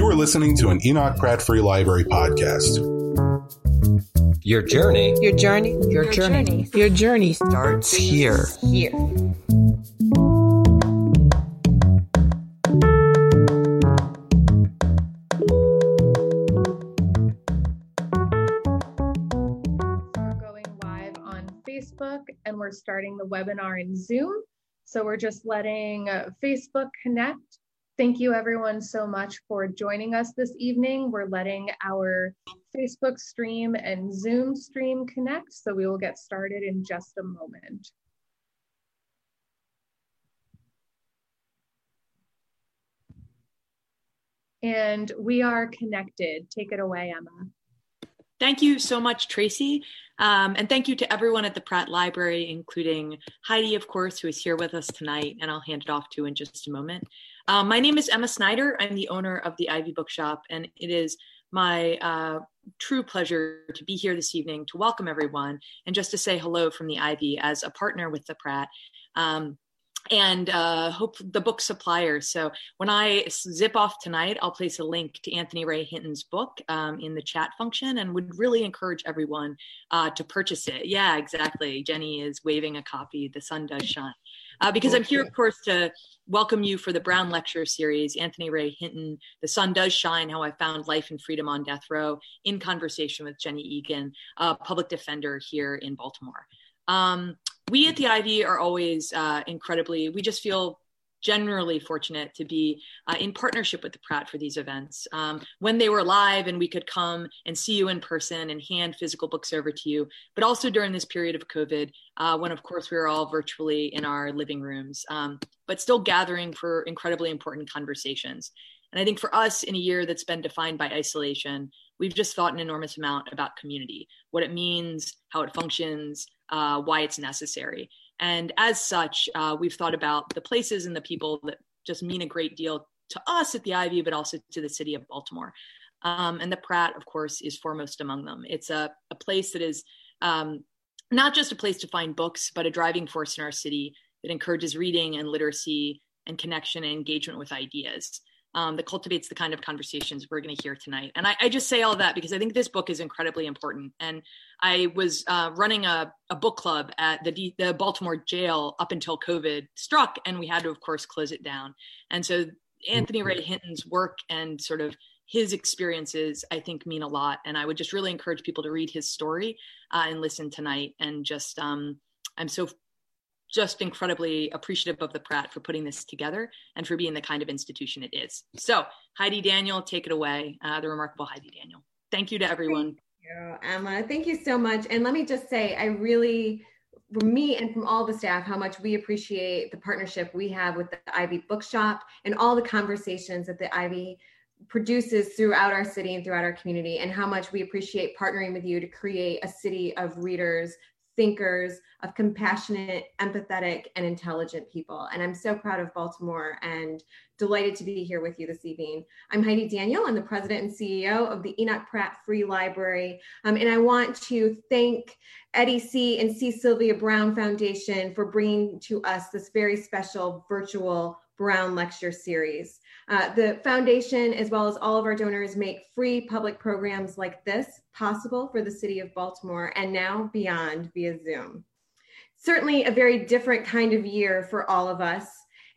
You are listening to an Enoch Pratt Free Library podcast. Your journey. Your journey. Your, Your journey. journey. Your journey starts here. Here. We're going live on Facebook and we're starting the webinar in Zoom. So we're just letting uh, Facebook connect. Thank you everyone so much for joining us this evening. We're letting our Facebook stream and Zoom stream connect. So we will get started in just a moment. And we are connected. Take it away, Emma. Thank you so much, Tracy. Um, and thank you to everyone at the Pratt Library, including Heidi, of course, who is here with us tonight, and I'll hand it off to in just a moment. Um, my name is Emma Snyder. I'm the owner of the Ivy Bookshop, and it is my uh, true pleasure to be here this evening to welcome everyone and just to say hello from the Ivy as a partner with the Pratt. Um, and uh, hope the book supplier. So when I zip off tonight, I'll place a link to Anthony Ray Hinton's book um, in the chat function, and would really encourage everyone uh, to purchase it. Yeah, exactly. Jenny is waving a copy. The sun does shine. Uh, because I'm here, of course, to welcome you for the Brown Lecture Series, Anthony Ray Hinton, The Sun Does Shine How I Found Life and Freedom on Death Row, in conversation with Jenny Egan, a public defender here in Baltimore. Um, we at the Ivy are always uh, incredibly, we just feel generally fortunate to be uh, in partnership with the Pratt for these events. Um, when they were live and we could come and see you in person and hand physical books over to you, but also during this period of COVID, uh, when of course we were all virtually in our living rooms, um, but still gathering for incredibly important conversations. And I think for us in a year that's been defined by isolation, we've just thought an enormous amount about community, what it means, how it functions, uh, why it's necessary. And as such, uh, we've thought about the places and the people that just mean a great deal to us at the Ivy, but also to the city of Baltimore. Um, and the Pratt, of course, is foremost among them. It's a, a place that is um, not just a place to find books, but a driving force in our city that encourages reading and literacy and connection and engagement with ideas um, that cultivates the kind of conversations we're going to hear tonight. And I, I, just say all that because I think this book is incredibly important. And I was uh, running a, a, book club at the, D, the Baltimore jail up until COVID struck, and we had to, of course, close it down. And so Anthony Ray Hinton's work and sort of his experiences, I think, mean a lot. And I would just really encourage people to read his story uh, and listen tonight. And just, um, I'm so just incredibly appreciative of the Pratt for putting this together and for being the kind of institution it is. So, Heidi Daniel, take it away. Uh, the remarkable Heidi Daniel. Thank you to everyone. Thank you, Emma. Thank you so much. And let me just say, I really, from me and from all the staff, how much we appreciate the partnership we have with the Ivy Bookshop and all the conversations that the Ivy produces throughout our city and throughout our community, and how much we appreciate partnering with you to create a city of readers thinkers, of compassionate, empathetic, and intelligent people. And I'm so proud of Baltimore and delighted to be here with you this evening. I'm Heidi Daniel. I'm the president and CEO of the Enoch Pratt Free Library. Um, and I want to thank Eddie C. and C. Sylvia Brown Foundation for bringing to us this very special virtual Brown Lecture Series. Uh, the foundation, as well as all of our donors, make free public programs like this possible for the city of Baltimore and now beyond via Zoom. Certainly a very different kind of year for all of us.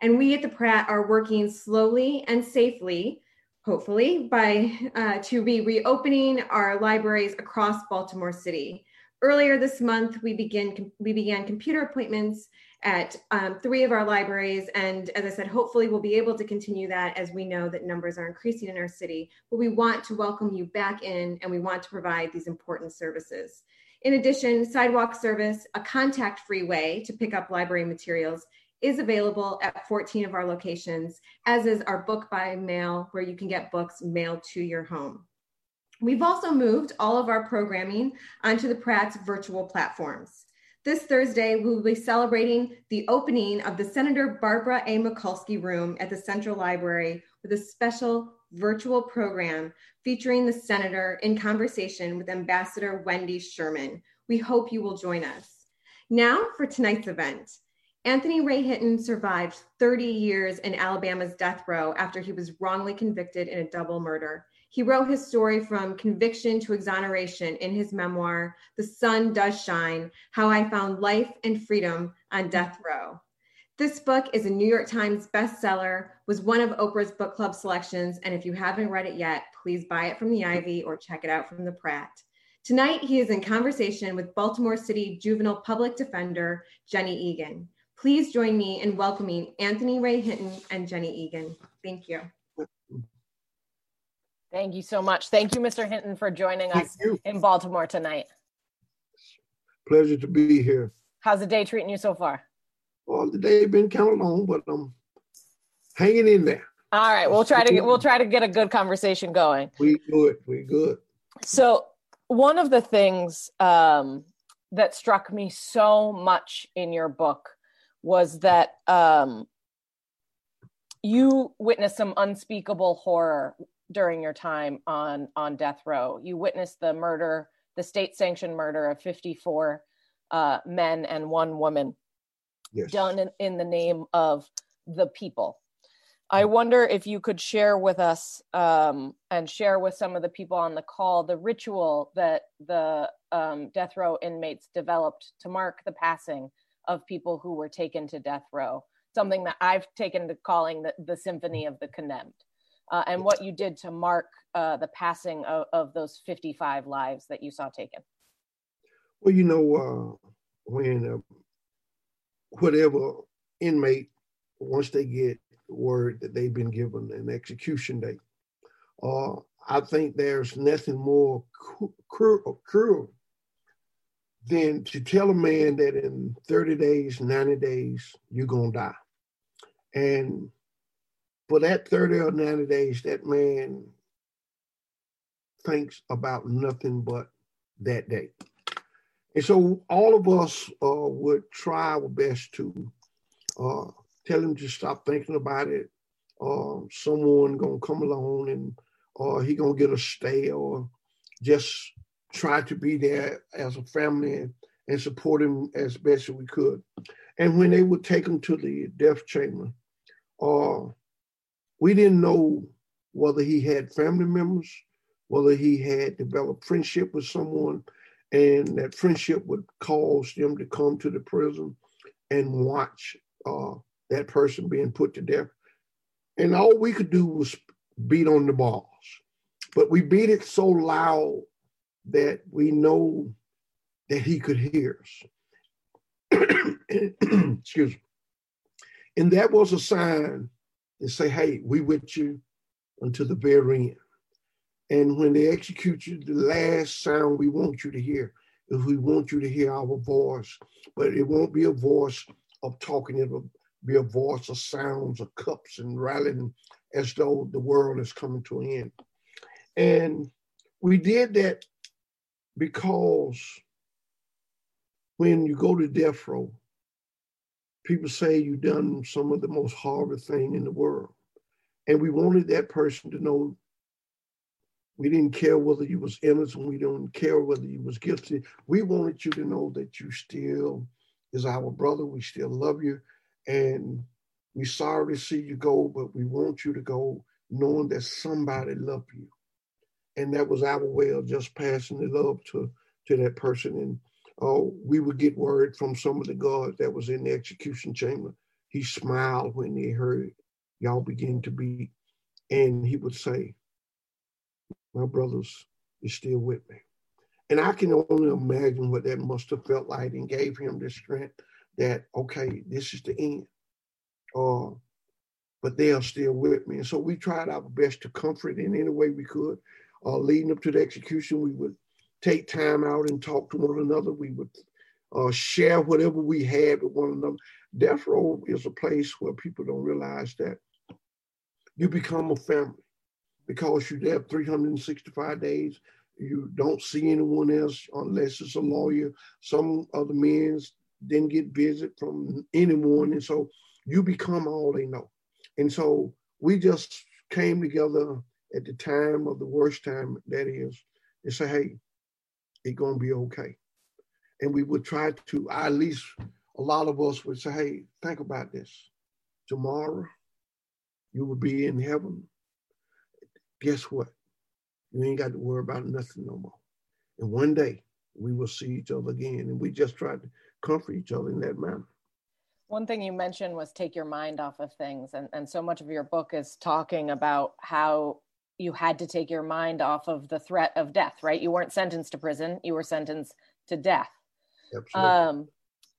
And we at the Pratt are working slowly and safely, hopefully, by uh, to be reopening our libraries across Baltimore City. Earlier this month, we, begin, we began computer appointments at um, three of our libraries. And as I said, hopefully we'll be able to continue that as we know that numbers are increasing in our city. But we want to welcome you back in and we want to provide these important services. In addition, sidewalk service, a contact free way to pick up library materials, is available at 14 of our locations, as is our book by mail, where you can get books mailed to your home. We've also moved all of our programming onto the Pratt's virtual platforms. This Thursday, we will be celebrating the opening of the Senator Barbara A. Mikulski Room at the Central Library with a special virtual program featuring the Senator in conversation with Ambassador Wendy Sherman. We hope you will join us. Now for tonight's event. Anthony Ray Hinton survived 30 years in Alabama's death row after he was wrongly convicted in a double murder. He wrote his story from conviction to exoneration in his memoir, The Sun Does Shine How I Found Life and Freedom on Death Row. This book is a New York Times bestseller, was one of Oprah's book club selections, and if you haven't read it yet, please buy it from the Ivy or check it out from the Pratt. Tonight, he is in conversation with Baltimore City Juvenile Public Defender Jenny Egan. Please join me in welcoming Anthony Ray Hinton and Jenny Egan. Thank you. Thank you so much. Thank you, Mr. Hinton, for joining us in Baltimore tonight. Pleasure to be here. How's the day treating you so far? Well, the day been kind of long, but I'm hanging in there. All right, we'll try to get, we'll try to get a good conversation going. We good. We good. So one of the things um, that struck me so much in your book was that um, you witnessed some unspeakable horror during your time on on death row. You witnessed the murder, the state-sanctioned murder of 54 uh, men and one woman yes. done in, in the name of the people. I wonder if you could share with us um, and share with some of the people on the call the ritual that the um, death row inmates developed to mark the passing of people who were taken to death row, something that I've taken to calling the, the Symphony of the Condemned, uh, and what you did to mark uh, the passing of, of, those 55 lives that you saw taken. Well, you know, uh, when uh, whatever inmate, once they get word that they've been given an execution date, uh, I think there's nothing more cruel, cruel than to tell a man that in 30 days, 90 days, you're going to die. And for that 30 or 90 days, that man thinks about nothing but that day. And so all of us uh, would try our best to uh, tell him to stop thinking about it. Uh, someone gonna come along and or uh, he gonna get a stay or just try to be there as a family and, and support him as best as we could. And when they would take him to the death chamber, uh, we didn't know whether he had family members, whether he had developed friendship with someone and that friendship would cause them to come to the prison and watch uh, that person being put to death. And all we could do was beat on the balls. But we beat it so loud that we know that he could hear us. Excuse me. And that was a sign to say, hey, we with you until the very end. And when they execute you, the last sound we want you to hear is we want you to hear our voice. But it won't be a voice of talking, it'll be a voice of sounds of cups and rattling as though the world is coming to an end. And we did that because when you go to death row, people say you've done some of the most horrible thing in the world. And we wanted that person to know we didn't care whether you was innocent. We don't care whether you was guilty. We wanted you to know that you still is our brother. We still love you. And we sorry to see you go, but we want you to go knowing that somebody loved you. And that was our way of just passing the love to, to that person. And uh, we would get word from some of the guards that was in the execution chamber. He smiled when he heard y'all begin to beat. And he would say, my brothers is still with me. And I can only imagine what that must have felt like and gave him the strength that, okay, this is the end. Uh, but they are still with me. And so we tried our best to comfort in any way we could. Uh, leading up to the execution, we would take time out and talk to one another. We would uh, share whatever we had with one another. Death row is a place where people don't realize that you become a family because you're there 365 days. You don't see anyone else unless it's a lawyer. Some of the men didn't get visit from anyone. And so you become all they know. And so we just came together at the time of the worst time that is and say, hey, it's gonna be okay. And we would try to at least a lot of us would say, hey, think about this. Tomorrow, you will be in heaven. Guess what? You ain't got to worry about nothing no more. And one day, we will see each other again. And we just try to comfort each other in that manner. One thing you mentioned was take your mind off of things. And, and so much of your book is talking about how you had to take your mind off of the threat of death, right? You weren't sentenced to prison, you were sentenced to death. Absolutely. Um,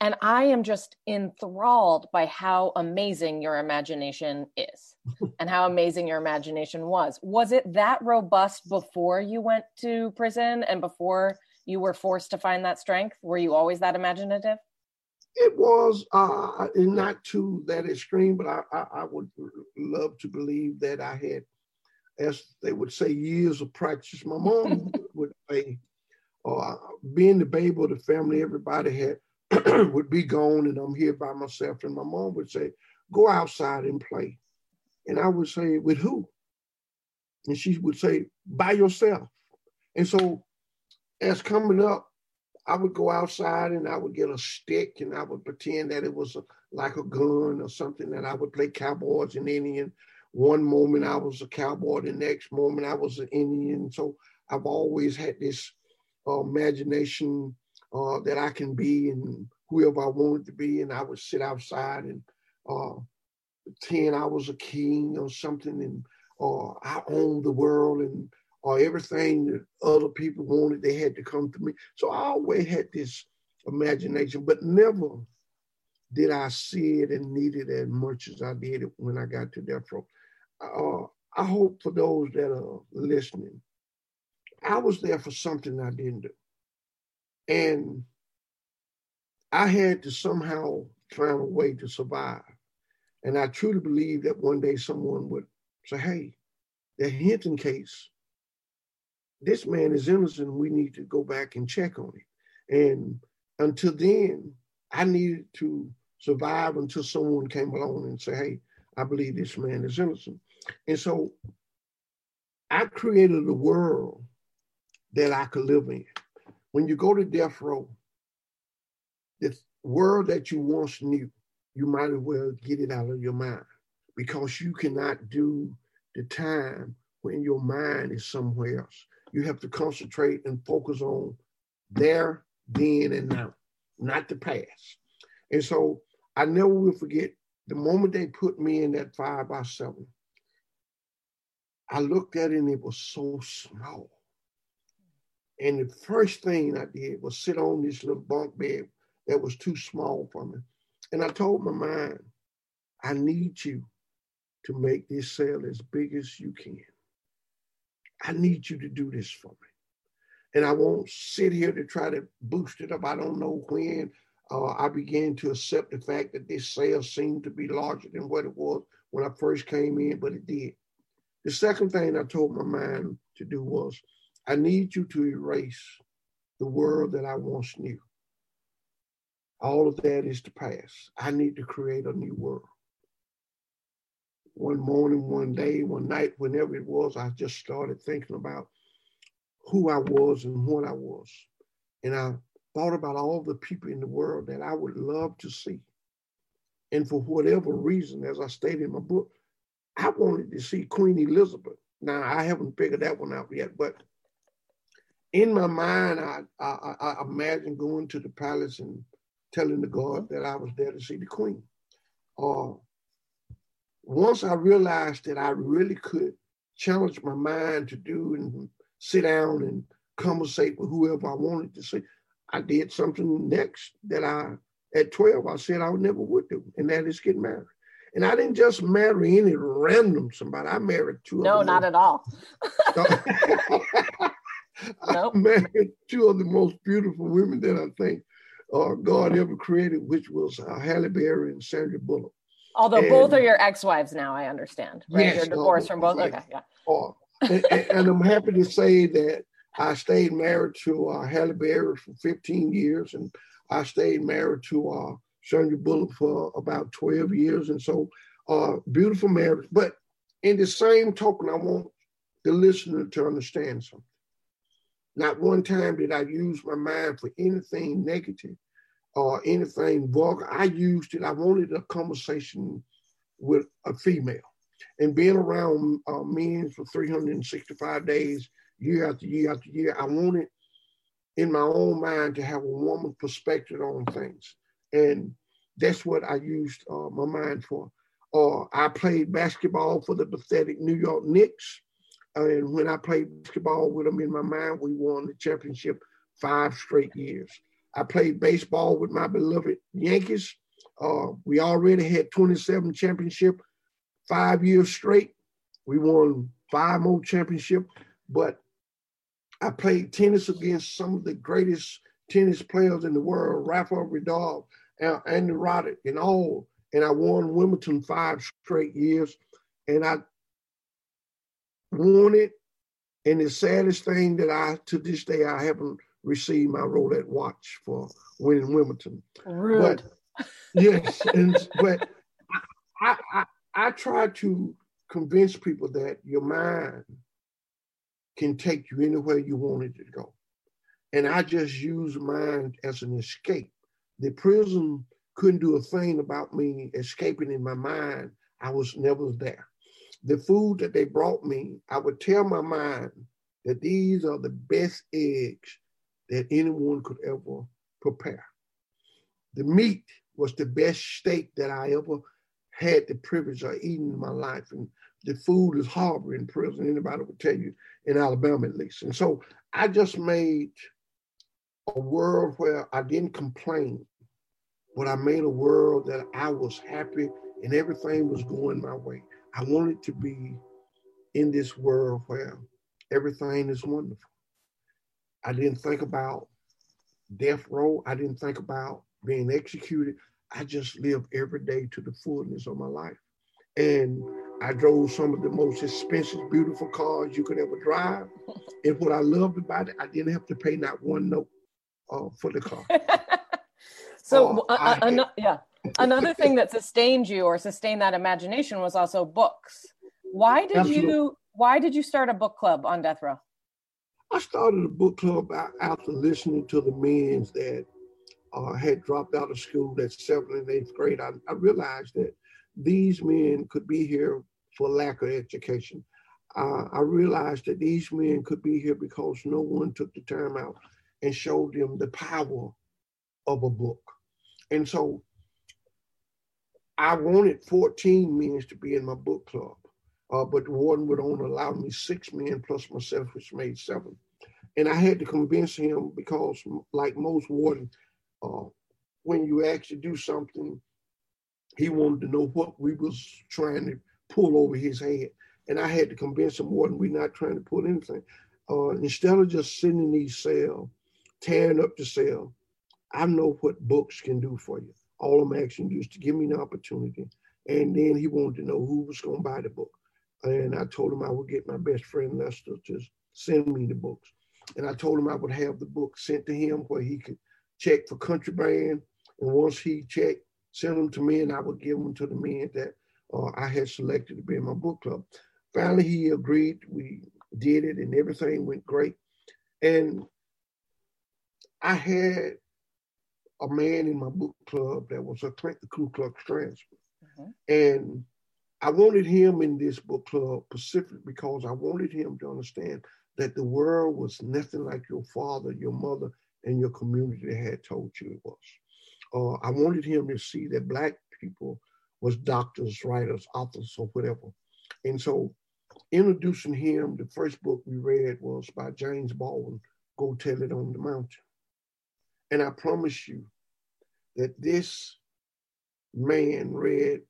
and I am just enthralled by how amazing your imagination is and how amazing your imagination was. Was it that robust before you went to prison and before you were forced to find that strength? Were you always that imaginative? It was, uh, not to that extreme, but I, I, I would love to believe that I had, as they would say, years of practice. My mom would say, uh, being the baby of the family, everybody had would be gone, and I'm here by myself. And my mom would say, "Go outside and play," and I would say, "With who?" And she would say, "By yourself." And so as coming up, I would go outside and I would get a stick and I would pretend that it was a, like a gun or something that I would play cowboys and Indian. One moment I was a cowboy, the next moment I was an Indian. So I've always had this uh, imagination uh, that I can be and whoever I wanted to be. And I would sit outside and uh, pretend I was a king or something and uh, I owned the world and or everything that other people wanted, they had to come to me. So I always had this imagination, but never did I see it and need it as much as I did it when I got to death row. Uh, I hope for those that are listening, I was there for something I didn't do. And I had to somehow find a way to survive. And I truly believe that one day someone would say, hey, the Hinton case this man is innocent. We need to go back and check on it. And until then, I needed to survive until someone came along and said, hey, I believe this man is innocent. And so I created a world that I could live in. When you go to death row, the world that you once knew, you might as well get it out of your mind because you cannot do the time when your mind is somewhere else you have to concentrate and focus on there, then, and now, not the past. And so I never will forget the moment they put me in that five by seven. I looked at it and it was so small. And the first thing I did was sit on this little bunk bed that was too small for me. And I told my mind, I need you to make this cell as big as you can. I need you to do this for me. And I won't sit here to try to boost it up. I don't know when uh, I began to accept the fact that this sale seemed to be larger than what it was when I first came in, but it did. The second thing I told my mind to do was, I need you to erase the world that I once knew. All of that is the past. I need to create a new world one morning, one day, one night, whenever it was, I just started thinking about who I was and what I was. And I thought about all the people in the world that I would love to see. And for whatever reason, as I stated in my book, I wanted to see Queen Elizabeth. Now, I haven't figured that one out yet, but in my mind, I, I, I imagined going to the palace and telling the guard that I was there to see the Queen. Uh, once I realized that I really could challenge my mind to do and sit down and conversate with whoever I wanted to see, I did something next that I, at 12, I said I never would do, and that is get married. And I didn't just marry any random somebody. I married two. No, not most, at all. nope. I married two of the most beautiful women that I think uh, God ever created, which was uh, Halle Berry and Sandra Bullock. Although and, both are your ex-wives now, I understand. Right? Yes, You're divorced from both. Okay, yeah. Oh, and, and, I'm happy to say that I stayed married to uh, Halle Berry for 15 years, and I stayed married to uh, Sandra Bullock for about 12 years, and so uh, beautiful marriage. But in the same token, I want the listener to understand something. Not one time did I use my mind for anything negative. or anything vulgar. I used it. I wanted a conversation with a female. And being around uh, men for 365 days, year after year after year, I wanted in my own mind to have a woman perspective on things. And that's what I used uh, my mind for. Uh, I played basketball for the pathetic New York Knicks. And when I played basketball with them in my mind, we won the championship five straight years. I played baseball with my beloved Yankees. Uh, we already had 27 championship, five years straight. We won five more championship, but I played tennis against some of the greatest tennis players in the world, Rafael Nadal, Andy Roddick, and all. And I won Wimbledon five straight years, and I won it. And the saddest thing that I, to this day, I haven't received my Rolex watch for winning Wimbledon. Rude. But yes, and but I, I I try to convince people that your mind can take you anywhere you want it to go. And I just use mine as an escape. The prison couldn't do a thing about me escaping in my mind. I was never there. The food that they brought me, I would tell my mind that these are the best eggs that anyone could ever prepare. The meat was the best steak that I ever had the privilege of eating in my life. And the food is horrible in prison. Anybody would tell you in Alabama at least. And so I just made a world where I didn't complain, but I made a world that I was happy and everything was going my way. I wanted to be in this world where everything is wonderful. I didn't think about death row. I didn't think about being executed. I just lived every day to the fullness of my life. And I drove some of the most expensive, beautiful cars you could ever drive. and what I loved about it, I didn't have to pay not one note uh, for the car. so, uh, an- yeah. Another thing that sustained you or sustained that imagination was also books. Why did Absolutely. you why did you start a book club on death row? I started a book club after listening to the men that uh, had dropped out of school at seventh and eighth grade. I, I, realized that these men could be here for lack of education. Uh, I realized that these men could be here because no one took the time out and showed them the power of a book. And so I wanted 14 men to be in my book club, uh, but warden would only allow me six men plus myself, which made seven. And I had to convince him because, like most wardens, uh, when you actually do something, he wanted to know what we was trying to pull over his head. And I had to convince him, Warden, we're not trying to pull anything. Uh, instead of just sending these cells, tearing up the cell, I know what books can do for you. All I'm asking you is to give me an opportunity. And then he wanted to know who was going to buy the book. And I told him I would get my best friend Lester to send me the books. And I told him I would have the book sent to him where he could check for country contraband. And once he checked, send them to me, and I would give them to the men that uh, I had selected to be in my book club. Finally, he agreed. We did it, and everything went great. And I had a man in my book club that was a Ku Klux Klansman. Mm-hmm. And I wanted him in this book club specifically because I wanted him to understand that the world was nothing like your father, your mother, and your community had told you it was. Uh, I wanted him to see that Black people was doctors, writers, authors, or whatever. And so introducing him, the first book we read was by James Baldwin, Go Tell It on the Mountain. And I promise you that this man read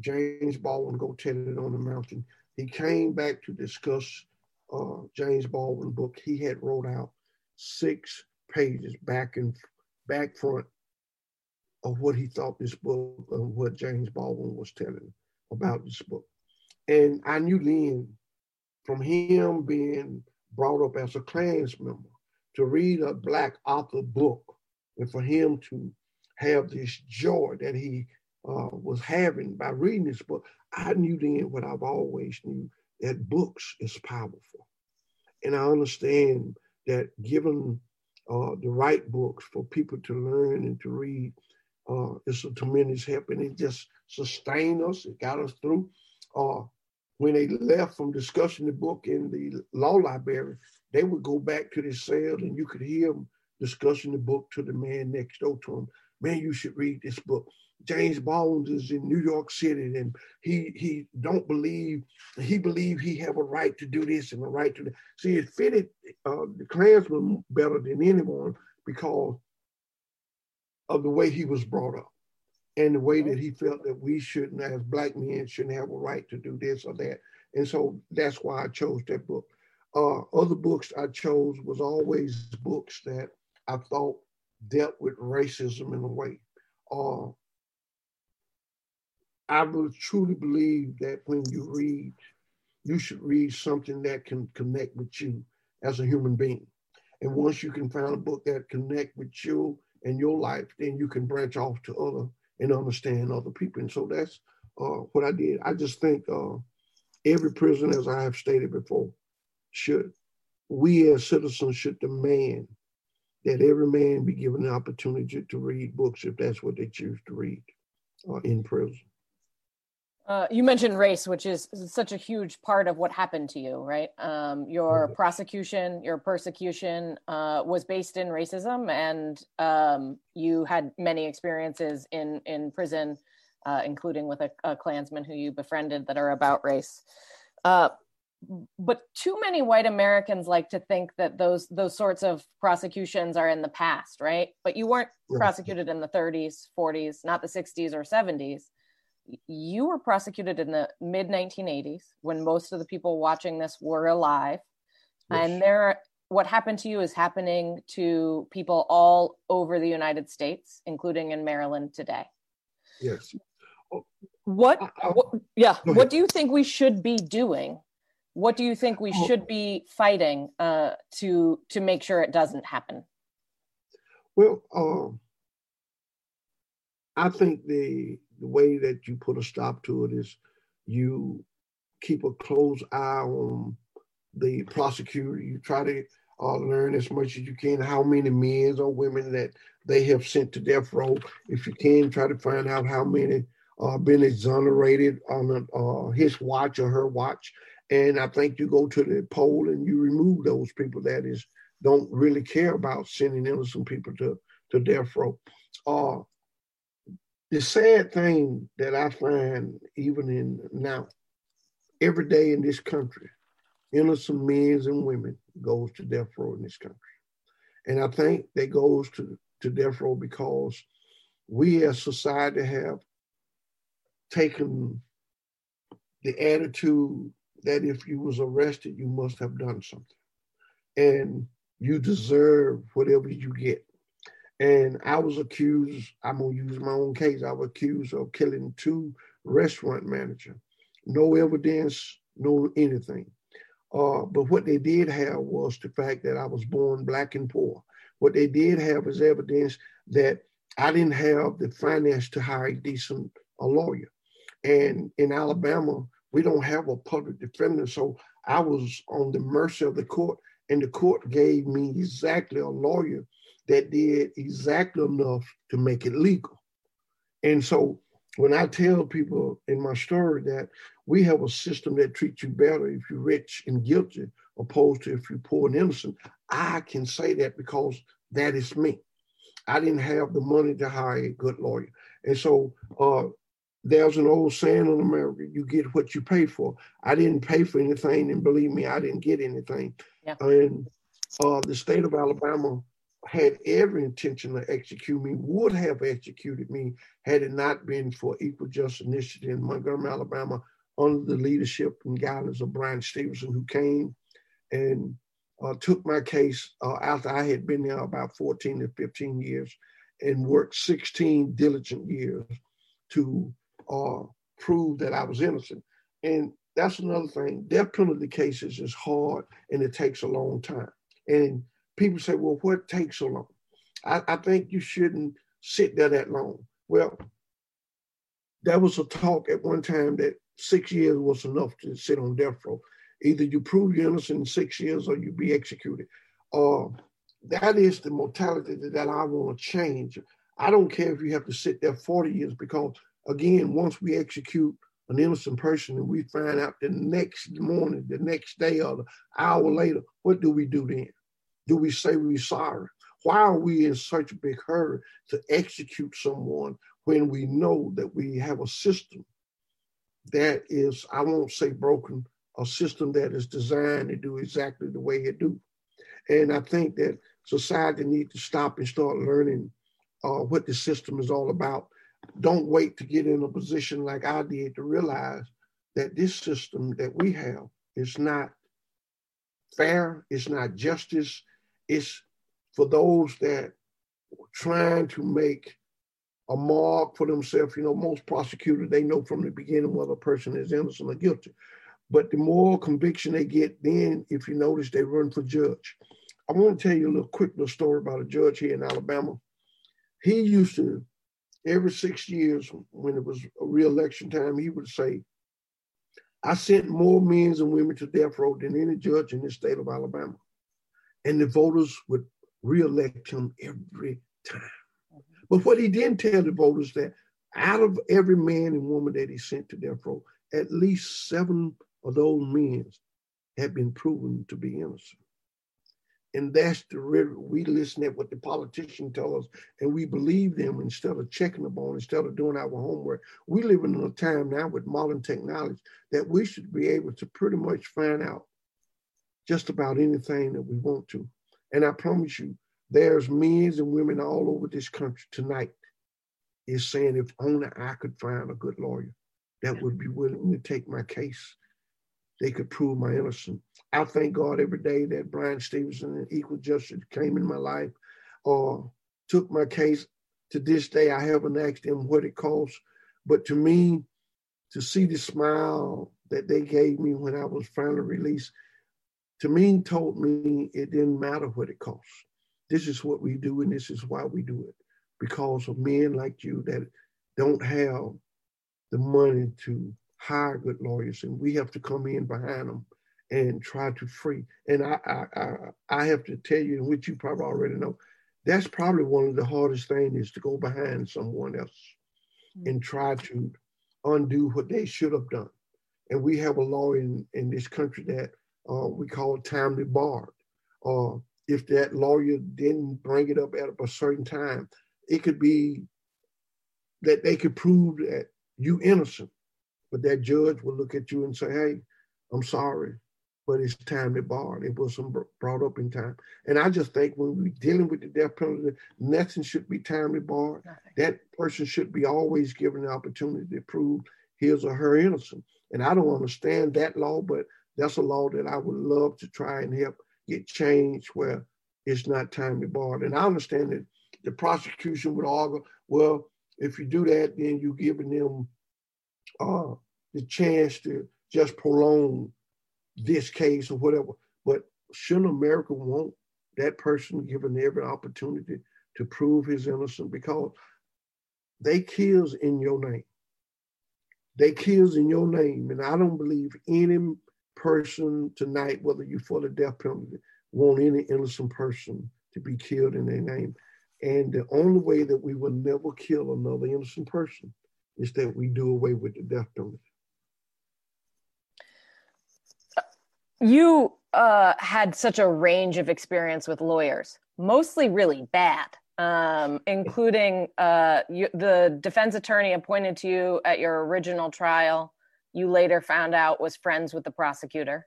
James Baldwin, Go Tell It on the Mountain. He came back to discuss uh, James Baldwin book. He had wrote out six pages back and back front of what he thought this book and what James Baldwin was telling about this book. And I knew then from him being brought up as a Klans member to read a black author book and for him to have this joy that he uh, was having by reading this book, I knew then what I've always knew that books is powerful. And I understand that given uh, the right books for people to learn and to read. Uh, it's a tremendous help, and it just sustained us. It got us through. Uh, when they left from discussing the book in the law library, they would go back to the cell, and you could hear them discussing the book to the man next door to them. Man, you should read this book. James Baldwin is in New York City, and he he don't believe he believe he have a right to do this and a right to that. See, it fitted uh, the Klansman better than anyone because of the way he was brought up and the way that he felt that we shouldn't, as black men, shouldn't have a right to do this or that. And so that's why I chose that book. Uh, other books I chose was always books that I thought dealt with racism in a way. Uh, I would truly believe that when you read, you should read something that can connect with you as a human being. And once you can find a book that connect with you and your life, then you can branch off to other and understand other people. And so that's uh, what I did. I just think uh, every prison, as I have stated before, should we as citizens should demand that every man be given the opportunity to read books if that's what they choose to read uh, in prison. Uh, you mentioned race, which is such a huge part of what happened to you, right? Um, your mm-hmm. prosecution, your persecution uh, was based in racism, and um, you had many experiences in in prison, uh, including with a, a, Klansman who you befriended that are about race. Uh, but too many white Americans like to think that those those sorts of prosecutions are in the past, right? But you weren't prosecuted in the 30s, 40s, not the 60s or 70s you were prosecuted in the mid 1980s when most of the people watching this were alive. Yes. and there what happened to you is happening to people all over the united states including in maryland today. Yes. What, what yeah what do you think we should be doing? What do you think we should be fighting uh, to to make sure it doesn't happen? Well um, i think the the way that you put a stop to it is you keep a close eye on the prosecutor. You try to uh, learn as much as you can how many men or women that they have sent to death row. If you can, try to find out how many uh, been exonerated on uh, his watch or her watch. And I think you go to the poll and you remove those people that is don't really care about sending innocent people to, to death row. Uh, the sad thing that I find, even in now, every day in this country, innocent men and women goes to death row in this country. And I think that goes to, to death row because we as society have taken the attitude that if you was arrested, you must have done something. And you deserve whatever you get. And I was accused, I'm gonna use my own case, I was accused of killing two restaurant manager. No evidence, no anything. Uh, but what they did have was the fact that I was born black and poor. What they did have is evidence that I didn't have the finance to hire a decent a lawyer. And in Alabama, we don't have a public defender. So I was on the mercy of the court, and the court gave me exactly a lawyer that did exactly enough to make it legal. And so when I tell people in my story that we have a system that treats you better if you're rich and guilty, opposed to if you're poor and innocent, I can say that because that is me. I didn't have the money to hire a good lawyer. And so uh, there's an old saying in America, you get what you pay for. I didn't pay for anything, and believe me, I didn't get anything. Yeah. And uh, the state of Alabama had every intention to execute me, would have executed me had it not been for Equal Justice Initiative in Montgomery, Alabama, under the leadership and guidance of Bryan Stevenson, who came and uh, took my case uh, after I had been there about 14 to 15 years and worked 16 diligent years to uh, prove that I was innocent. And that's another thing. Death penalty cases is hard and it takes a long time. And people say, well, what takes so long? I, I think you shouldn't sit there that long. Well, there was a talk at one time that six years was enough to sit on death row. Either you prove you're innocent in six years or you be executed. Uh, that is the mortality that I want to change. I don't care if you have to sit there 40 years because again, once we execute an innocent person and we find out the next morning, the next day, or the hour later, what do we do then? Do we say we're sorry? Why are we in such a big hurry to execute someone when we know that we have a system that is, I won't say broken, a system that is designed to do exactly the way it do. And I think that society needs to stop and start learning uh, what the system is all about. Don't wait to get in a position like I did to realize that this system that we have is not fair, it's not justice, it's for those that are trying to make a mark for themselves. You know, most prosecutors, they know from the beginning whether a person is innocent or guilty. But the more conviction they get, then if you notice, they run for judge. I want to tell you a little quick little story about a judge here in Alabama. He used to, every six years when it was a re-election time, he would say, I sent more men and women to death row than any judge in the state of Alabama. And the voters would re-elect him every time. But what he didn't tell the voters that out of every man and woman that he sent to death row, at least seven of those men had been proven to be innocent. And that's the we listen at what the politicians tell us and we believe them instead of checking them on, instead of doing our homework. We live in a time now with modern technology that we should be able to pretty much find out just about anything that we want to. And I promise you, there's men and women all over this country tonight is saying if only I could find a good lawyer that would be willing to take my case they could prove my innocence. I thank God every day that Bryan Stevenson and Equal Justice came in my life or uh, took my case. To this day, I haven't asked them what it costs, but to me, to see the smile that they gave me when I was finally released, me, told me it didn't matter what it costs. This is what we do, and this is why we do it because of men like you that don't have the money to hire good lawyers, and we have to come in behind them and try to free. And I, I, I, I have to tell you, which you probably already know, that's probably one of the hardest things is to go behind someone else mm-hmm. and try to undo what they should have done. And we have a law in, in this country that uh, we call timely barred. Uh, if that lawyer didn't bring it up at a certain time, it could be that they could prove that you innocent but that judge will look at you and say, hey, I'm sorry, but it's timely to bar. It wasn't brought up in time. And I just think when we're dealing with the death penalty, nothing should be timely barred. That person should be always given the opportunity to prove his or her innocence. And I don't understand that law, but that's a law that I would love to try and help get changed where it's not timely barred. And I understand that the prosecution would argue, well, if you do that, then you're giving them uh, the chance to just prolong this case or whatever. But shouldn't America want that person given every opportunity to prove his innocence because they kills in your name. They kills in your name. And I don't believe any person tonight, whether you for the death penalty, want any innocent person to be killed in their name. And the only way that we will never kill another innocent person is that we do away with the death penalty. You uh, had such a range of experience with lawyers, mostly really bad, um, including uh, you, the defense attorney appointed to you at your original trial. You later found out was friends with the prosecutor.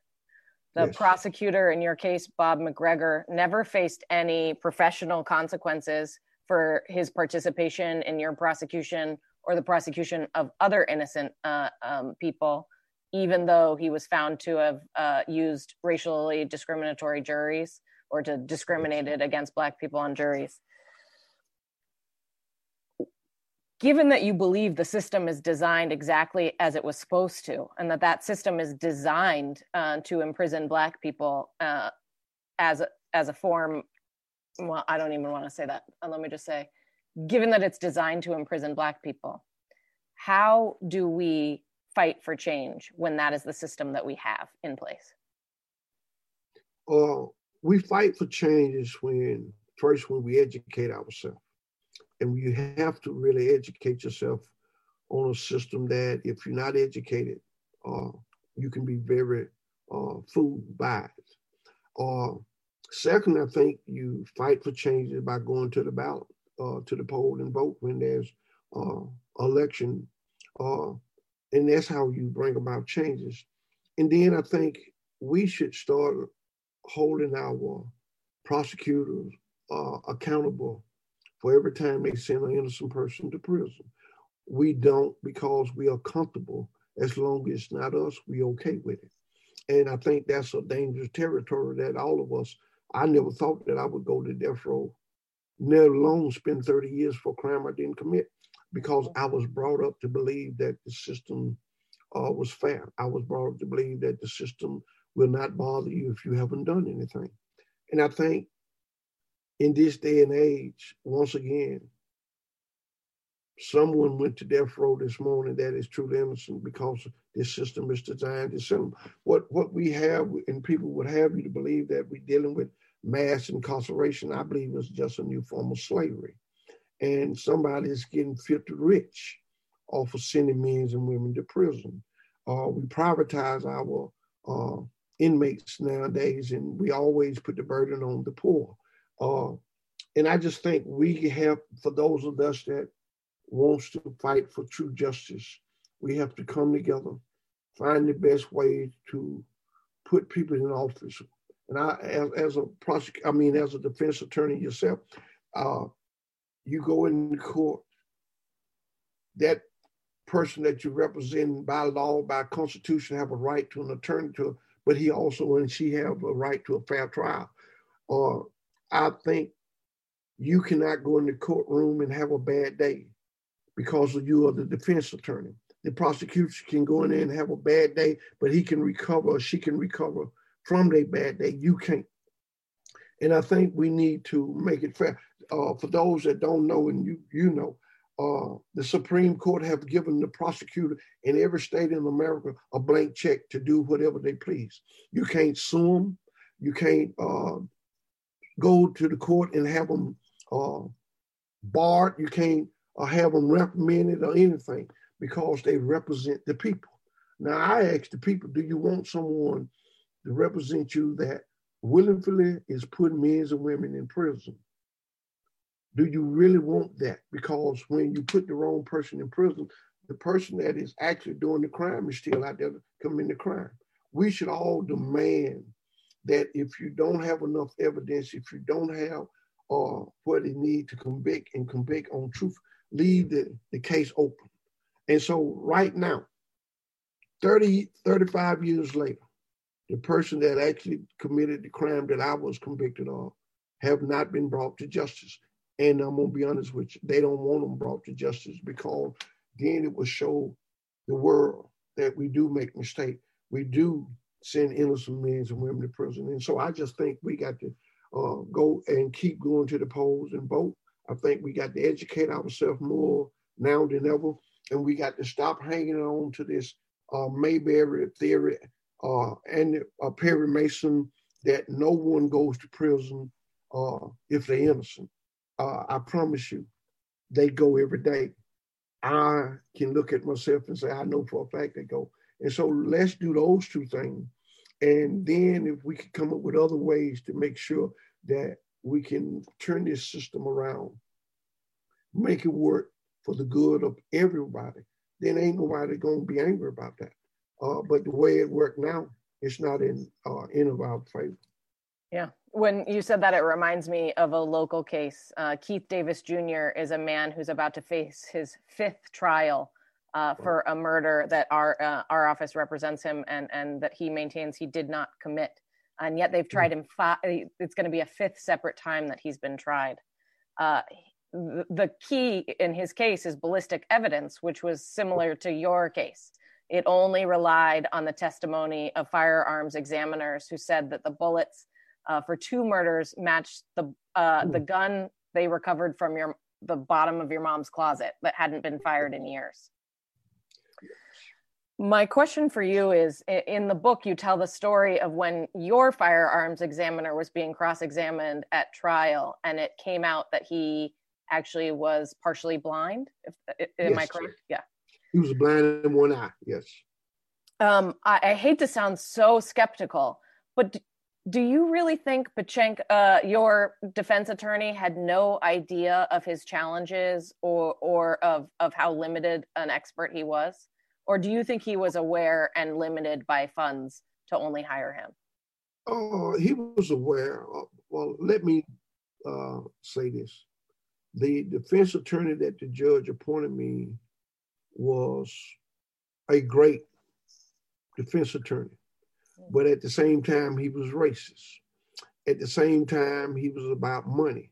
The yes. prosecutor, in your case, Bob McGregor, never faced any professional consequences for his participation in your prosecution or the prosecution of other innocent uh, um, people, even though he was found to have uh, used racially discriminatory juries or to discriminated against Black people on juries. Given that you believe the system is designed exactly as it was supposed to, and that that system is designed uh, to imprison Black people uh, as a, as a form, well, I don't even want to say that. Uh, let me just say, given that it's designed to imprison Black people, how do we fight for change when that is the system that we have in place? Uh, we fight for changes when first when we educate ourselves, and you have to really educate yourself on a system that if you're not educated, uh, you can be very uh, fooled by it. Uh, second, I think you fight for changes by going to the ballot, uh, to the poll and vote when there's uh, election, uh, and that's how you bring about changes. And then I think we should start holding our prosecutors uh, accountable for every time they send an innocent person to prison. We don't because we are comfortable. As long as it's not us, we okay with it. And I think that's a dangerous territory that all of us, I never thought that I would go to death row, never alone spend 30 years for a crime I didn't commit because I was brought up to believe that the system uh, was fair. I was brought up to believe that the system will not bother you if you haven't done anything. And I think in this day and age, once again, someone went to death row this morning that is truly innocent because this system is designed to send them. What what we have, and people would have you to believe that we're dealing with mass incarceration, I believe is just a new form of slavery. And somebody is getting filthy rich off of sending men and women to prison. Uh, we privatize our uh, inmates nowadays, and we always put the burden on the poor. Uh, and I just think we have, for those of us that wants to fight for true justice, we have to come together, find the best way to put people in office. And I, as, as a prosecutor, I mean, as a defense attorney yourself, uh, you go in court, that person that you represent by law, by constitution, have a right to an attorney to but he also and she have a right to a fair trial. Or uh, I think you cannot go in the courtroom and have a bad day because you are the defense attorney. The prosecution can go in there and have a bad day, but he can recover or she can recover from their bad day. You can't. And I think we need to make it fair. Uh, for those that don't know, and you you know, uh, the Supreme Court have given the prosecutor in every state in America a blank check to do whatever they please. You can't sue them. You can't uh, go to the court and have them uh, barred. You can't uh, have them reprimanded or anything because they represent the people. Now, I ask the people, do you want someone to represent you that willingly is putting men and women in prison? do you really want that? Because when you put the wrong person in prison, the person that is actually doing the crime is still out there committing the crime. We should all demand that if you don't have enough evidence, if you don't have uh, what they need to convict and convict on truth, leave the, the case open. And so right now, 30, 35 years later, the person that actually committed the crime that I was convicted of have not been brought to justice. And I'm gonna be honest with you, they don't want them brought to justice because then it will show the world that we do make mistakes. We do send innocent men and women to prison. And so I just think we got to uh, go and keep going to the polls and vote. I think we got to educate ourselves more now than ever. And we got to stop hanging on to this uh, Mayberry theory uh, and uh, Perry Mason that no one goes to prison uh, if they're innocent uh, I promise you, they go every day. I can look at myself and say, I know for a fact they go. And so let's do those two things. And then if we can come up with other ways to make sure that we can turn this system around, make it work for the good of everybody, then ain't nobody gonna be angry about that. Uh, but the way it worked now, it's not in uh, in of our favor. Yeah. When you said that, it reminds me of a local case. Uh, Keith Davis Jr. is a man who's about to face his fifth trial uh, for a murder that our uh, our office represents him and and that he maintains he did not commit. And yet they've tried him. Five, it's going to be a fifth separate time that he's been tried. Uh, the key in his case is ballistic evidence, which was similar to your case. It only relied on the testimony of firearms examiners who said that the bullets uh, for two murders matched the uh, the gun they recovered from your the bottom of your mom's closet that hadn't been fired in years. My question for you is in the book, you tell the story of when your firearms examiner was being cross examined at trial, and it came out that he actually was partially blind. If, am yes. I correct? Yeah. He was blind in one eye, yes. Um, I, I, hate to sound so skeptical, but do you really think Pachenko, uh, your defense attorney, had no idea of his challenges or or of of how limited an expert he was, or do you think he was aware and limited by funds to only hire him? Oh, he was aware. Uh, well, let me uh, say this: the defense attorney that the judge appointed me was a great defense attorney but at the same time, he was racist. At the same time, he was about money.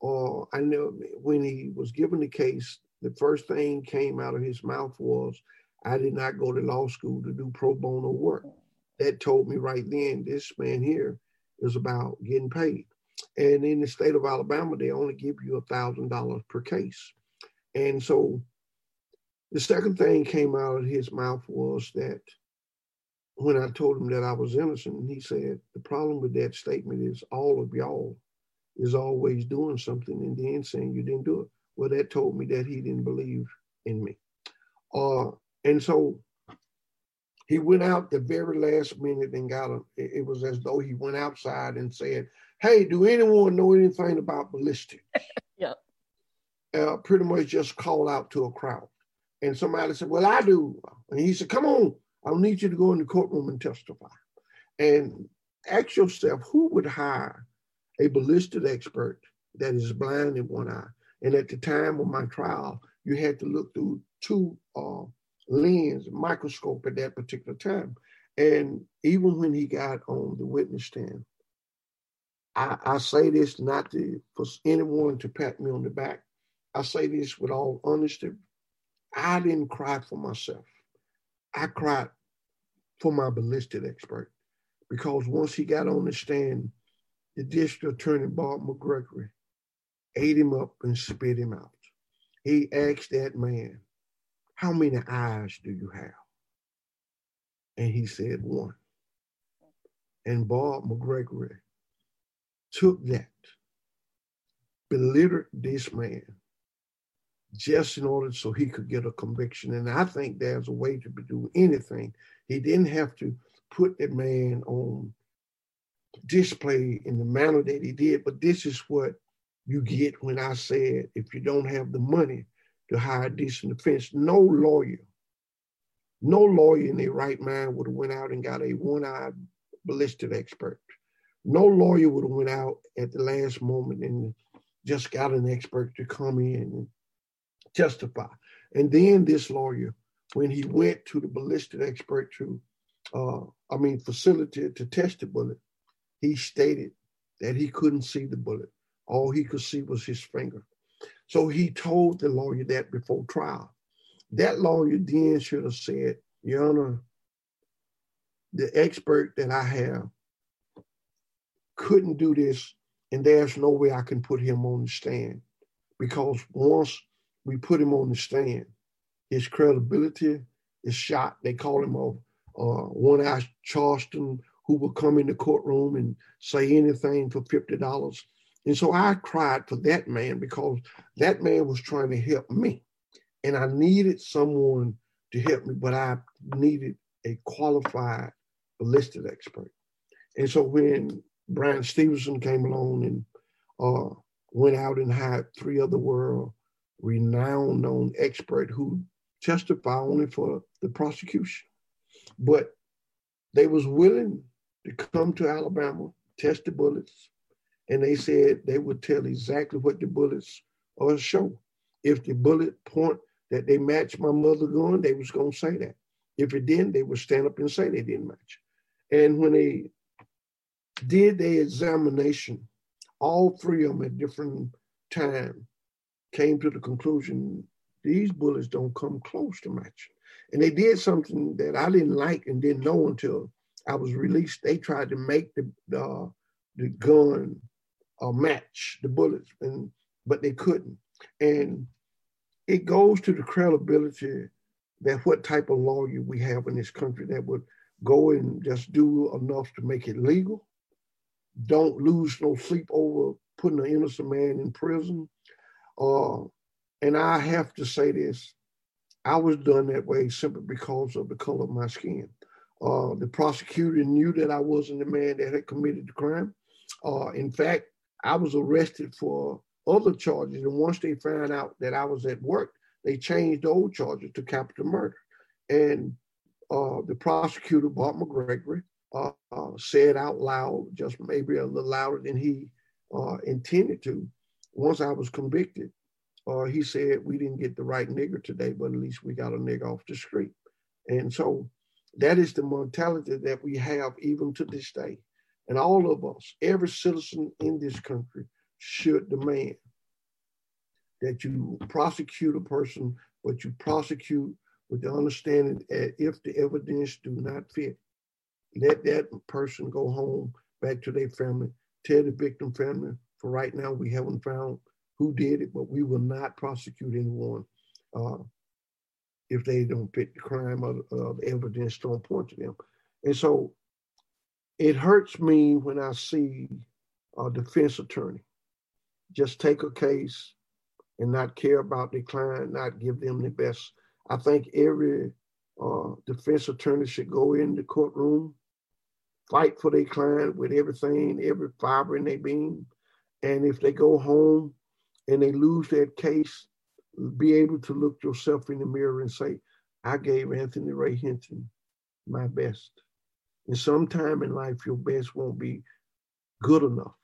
Or I know when he was given the case, the first thing came out of his mouth was, I did not go to law school to do pro bono work. That told me right then, this man here is about getting paid. And in the state of Alabama, they only give you a thousand dollars per case. And so the second thing came out of his mouth was that when I told him that I was innocent, he said, the problem with that statement is all of y'all is always doing something and then saying you didn't do it. Well, that told me that he didn't believe in me. Uh, and so he went out the very last minute and got a, it was as though he went outside and said, Hey, do anyone know anything about ballistics? yeah. Uh, pretty much just call out to a crowd. And somebody said, Well, I do. And he said, Come on, I'll need you to go in the courtroom and testify. And ask yourself who would hire a ballistic expert that is blind in one eye? And at the time of my trial, you had to look through two uh, lens, microscope at that particular time. And even when he got on the witness stand, I, I say this not to, for anyone to pat me on the back. I say this with all honesty. I didn't cry for myself. I cried for my ballistic expert because once he got on the stand, the district attorney, Bob McGregory, ate him up and spit him out. He asked that man, How many eyes do you have? And he said, One. And Bob McGregory took that, belittled this man, just in order so he could get a conviction. And I think there's a way to do anything. He didn't have to put that man on display in the manner that he did, but this is what you get when I said if you don't have the money to hire a decent defense, no lawyer, no lawyer in their right mind would have went out and got a one-eyed ballistic expert. No lawyer would have went out at the last moment and just got an expert to come in and testify. And then this lawyer, when he went to the ballistic expert to, uh, I mean, facility to test the bullet, he stated that he couldn't see the bullet. All he could see was his finger. So he told the lawyer that before trial. That lawyer then should have said, Your Honor, the expert that I have couldn't do this, and there's no way I can put him on the stand because once we put him on the stand. His credibility is shot. They call him a, uh, one eye Charleston who will come in the courtroom and say anything for fifty dollars. And so I cried for that man because that man was trying to help me, and I needed someone to help me, but I needed a qualified ballistic expert. And so when Bryan Stevenson came along and uh, went out and hired three other world renowned known expert who testify only for the prosecution. But they was willing to come to Alabama, test the bullets, and they said they would tell exactly what the bullets are show. If the bullet point that they matched my mother gun, they was gonna say that. If it didn't, they would stand up and say they didn't match. And when they did their examination, all three of them at different times, came to the conclusion these bullets don't come close to matching. And they did something that I didn't like and didn't know until I was released. They tried to make the uh, the gun uh, match the bullets, and but they couldn't. And it goes to the credibility that what type of lawyer we have in this country that would go and just do enough to make it legal. Don't lose no sleep over putting an innocent man in prison. Uh, and I have to say this, I was done that way simply because of the color of my skin. Uh, the prosecutor knew that I wasn't the man that had committed the crime. Uh, in fact, I was arrested for other charges, and once they found out that I was at work, they changed the old charges to capital murder. And uh, the prosecutor, Bob McGregory, uh, uh, said out loud, just maybe a little louder than he uh, intended to, once I was convicted, uh, he said, We didn't get the right nigger today, but at least we got a nigger off the street. And so that is the mentality that we have even to this day. And all of us, every citizen in this country, should demand that you prosecute a person, but you prosecute with the understanding that if the evidence do not fit, let that person go home back to their family, tell the victim family. For right now, we haven't found who did it, but we will not prosecute anyone uh, if they don't fit the crime or, or the evidence don't point to them. And so it hurts me when I see a defense attorney just take a case and not care about the client, not give them the best. I think every uh, defense attorney should go in the courtroom, fight for their client with everything, every fiber in their being. And if they go home and they lose that case, be able to look yourself in the mirror and say, I gave Anthony Ray Hinton my best. And sometime in life, your best won't be good enough.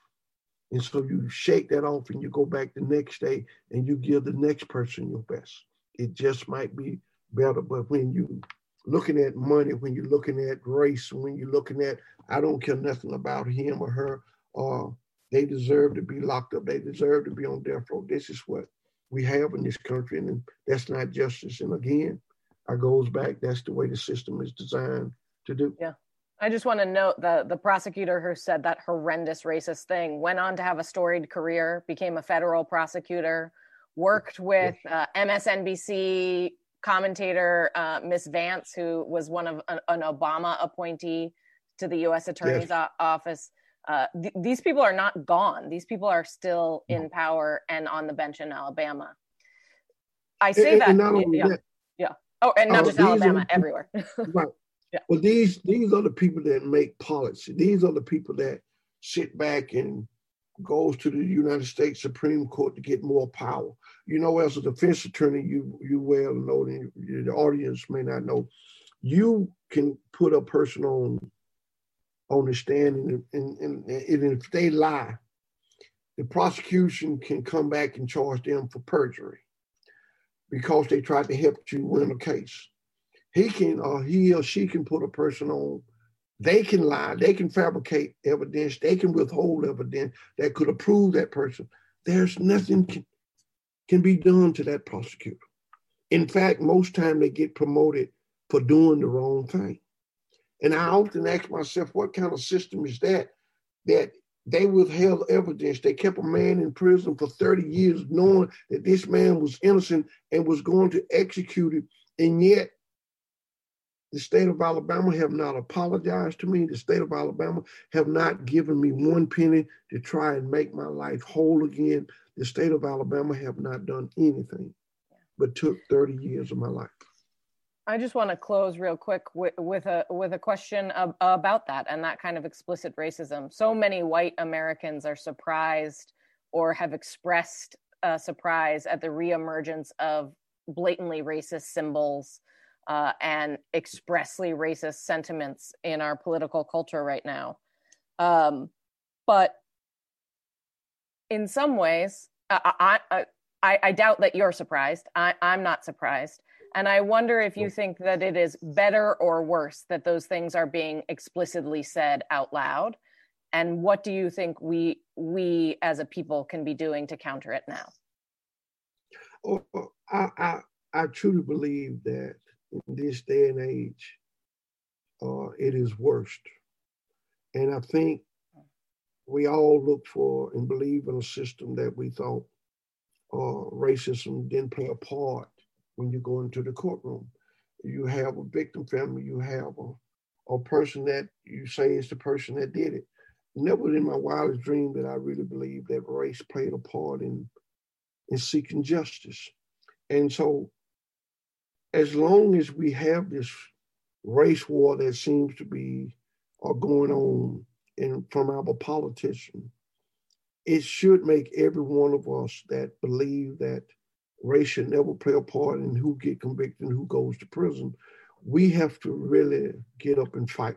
And so you shake that off and you go back the next day and you give the next person your best. It just might be better. But when you looking at money, when you're looking at race, when you're looking at, I don't care nothing about him or her, uh, they deserve to be locked up. They deserve to be on death row. This is what we have in this country. And that's not justice. And again, I goes back, that's the way the system is designed to do. Yeah. I just want to note that the prosecutor who said that horrendous racist thing went on to have a storied career, became a federal prosecutor, worked with uh, MSNBC commentator uh, Miss Vance, who was one of an, an, Obama appointee to the U.S. Attorney's yes. office. Uh, th- these people are not gone. These people are still no. in power and on the bench in Alabama. I say and, that, and yeah, that, yeah. Oh, and not uh, just Alabama, are, everywhere. right. Yeah. Well, these these are the people that make policy. These are the people that sit back and goes to the United States Supreme Court to get more power. You know, as a defense attorney, you you well know, and the audience may not know, you can put a person on on the stand, and, and, and, and if they lie, the prosecution can come back and charge them for perjury because they tried to help you win a case he can or he or she can put a person on. They can lie. They can fabricate evidence. They can withhold evidence that could approve that person. There's nothing can, can be done to that prosecutor. In fact most time they get promoted for doing the wrong thing. And i often ask myself what kind of system is that? That they withheld evidence. They kept a man in prison for 30 years, knowing that this man was innocent and was going to execute it. And yet the state of Alabama have not apologized to me. The state of Alabama have not given me one penny to try and make my life whole again. The state of Alabama have not done anything, but took 30 years of my life. I just want to close real quick with, with a with a question of, about that and that kind of explicit racism. So many white Americans are surprised or have expressed a surprise at the reemergence of blatantly racist symbols uh, and expressly racist sentiments in our political culture right now. Um, but in some ways, I, I, I, I, doubt that you're surprised. I, I'm not surprised. And I wonder if you think that it is better or worse that those things are being explicitly said out loud. And what do you think we we as a people can be doing to counter it now? Oh, I, I, I truly believe that in this day and age, uh, it is worst. And I think we all look for and believe in a system that we thought uh, racism didn't play a part when you go into the courtroom. you have a victim family, you have a, a person that you say is the person that did it. Never in my wildest dream did I really believe that race played a part in in seeking justice. And so as long as we have this race war that seems to be uh, going on in, from our politicians, it should make every one of us that believe that race should never play a part in who get convicted and who goes to prison. We have to really get up and fight.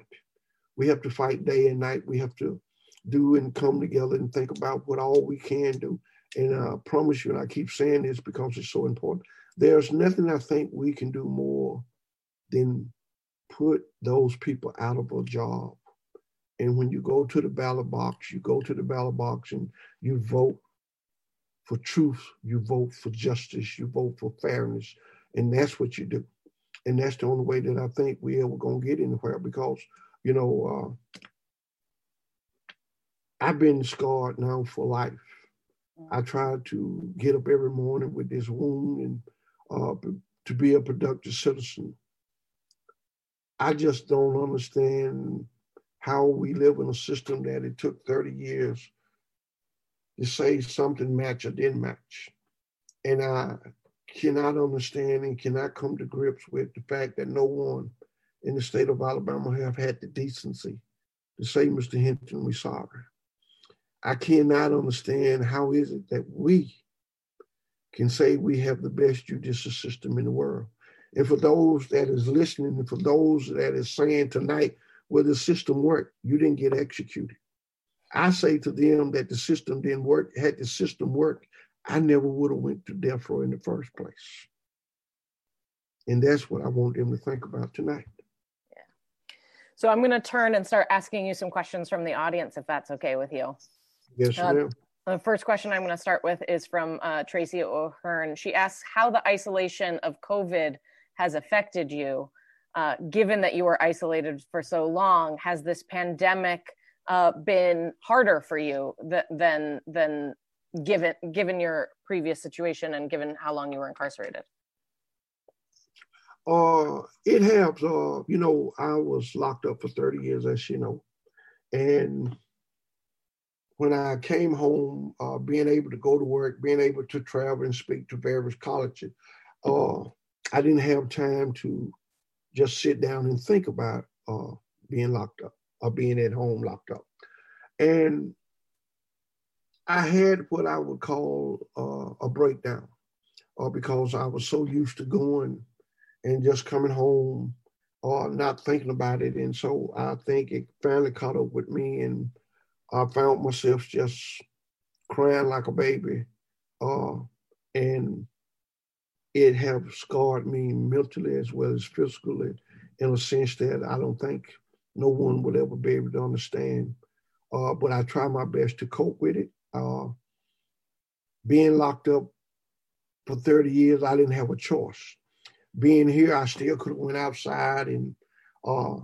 We have to fight day and night. We have to do and come together and think about what all we can do. And I promise you, and I keep saying this because it's so important, there's nothing I think we can do more than put those people out of a job. And when you go to the ballot box, you go to the ballot box and you vote for truth, you vote for justice, you vote for fairness, and that's what you do. And that's the only way that I think we ever gonna get anywhere because, you know, uh, I've been scarred now for life. I try to get up every morning with this wound and uh, to be a productive citizen. I just don't understand how we live in a system that it took 30 years to say something match or didn't match. And I cannot understand and cannot come to grips with the fact that no one in the state of Alabama have had the decency to say, Mr. Hinton, we're sorry. I cannot understand how is it that we can say we have the best judicial system in the world. And for those that is listening, and for those that is saying tonight, well, the system worked, you didn't get executed. I say to them that the system didn't work. Had the system worked, I never would have went to death row in the first place. And that's what I want them to think about tonight. Yeah. So I'm going to turn and start asking you some questions from the audience, if that's okay with you. Yes, uh, ma'am. The first question I'm going to start with is from uh, Tracy O'Hearn. She asks how the isolation of COVID has affected you. Uh, given that you were isolated for so long, has this pandemic uh, been harder for you th- than than given given your previous situation and given how long you were incarcerated? Uh, it helps. Uh, you know, I was locked up for 30 years, as you know, and when I came home, uh, being able to go to work, being able to travel and speak to various colleges, uh, I didn't have time to just sit down and think about uh, being locked up or being at home locked up. And I had what I would call uh, a breakdown uh, because I was so used to going and just coming home or uh, not thinking about it. And so I think it finally caught up with me and I found myself just crying like a baby. Uh, and it have scarred me mentally as well as physically in a sense that I don't think no one would ever be able to understand. Uh, but I try my best to cope with it. Uh, being locked up for 30 years, I didn't have a choice. Being here, I still could have went outside and uh,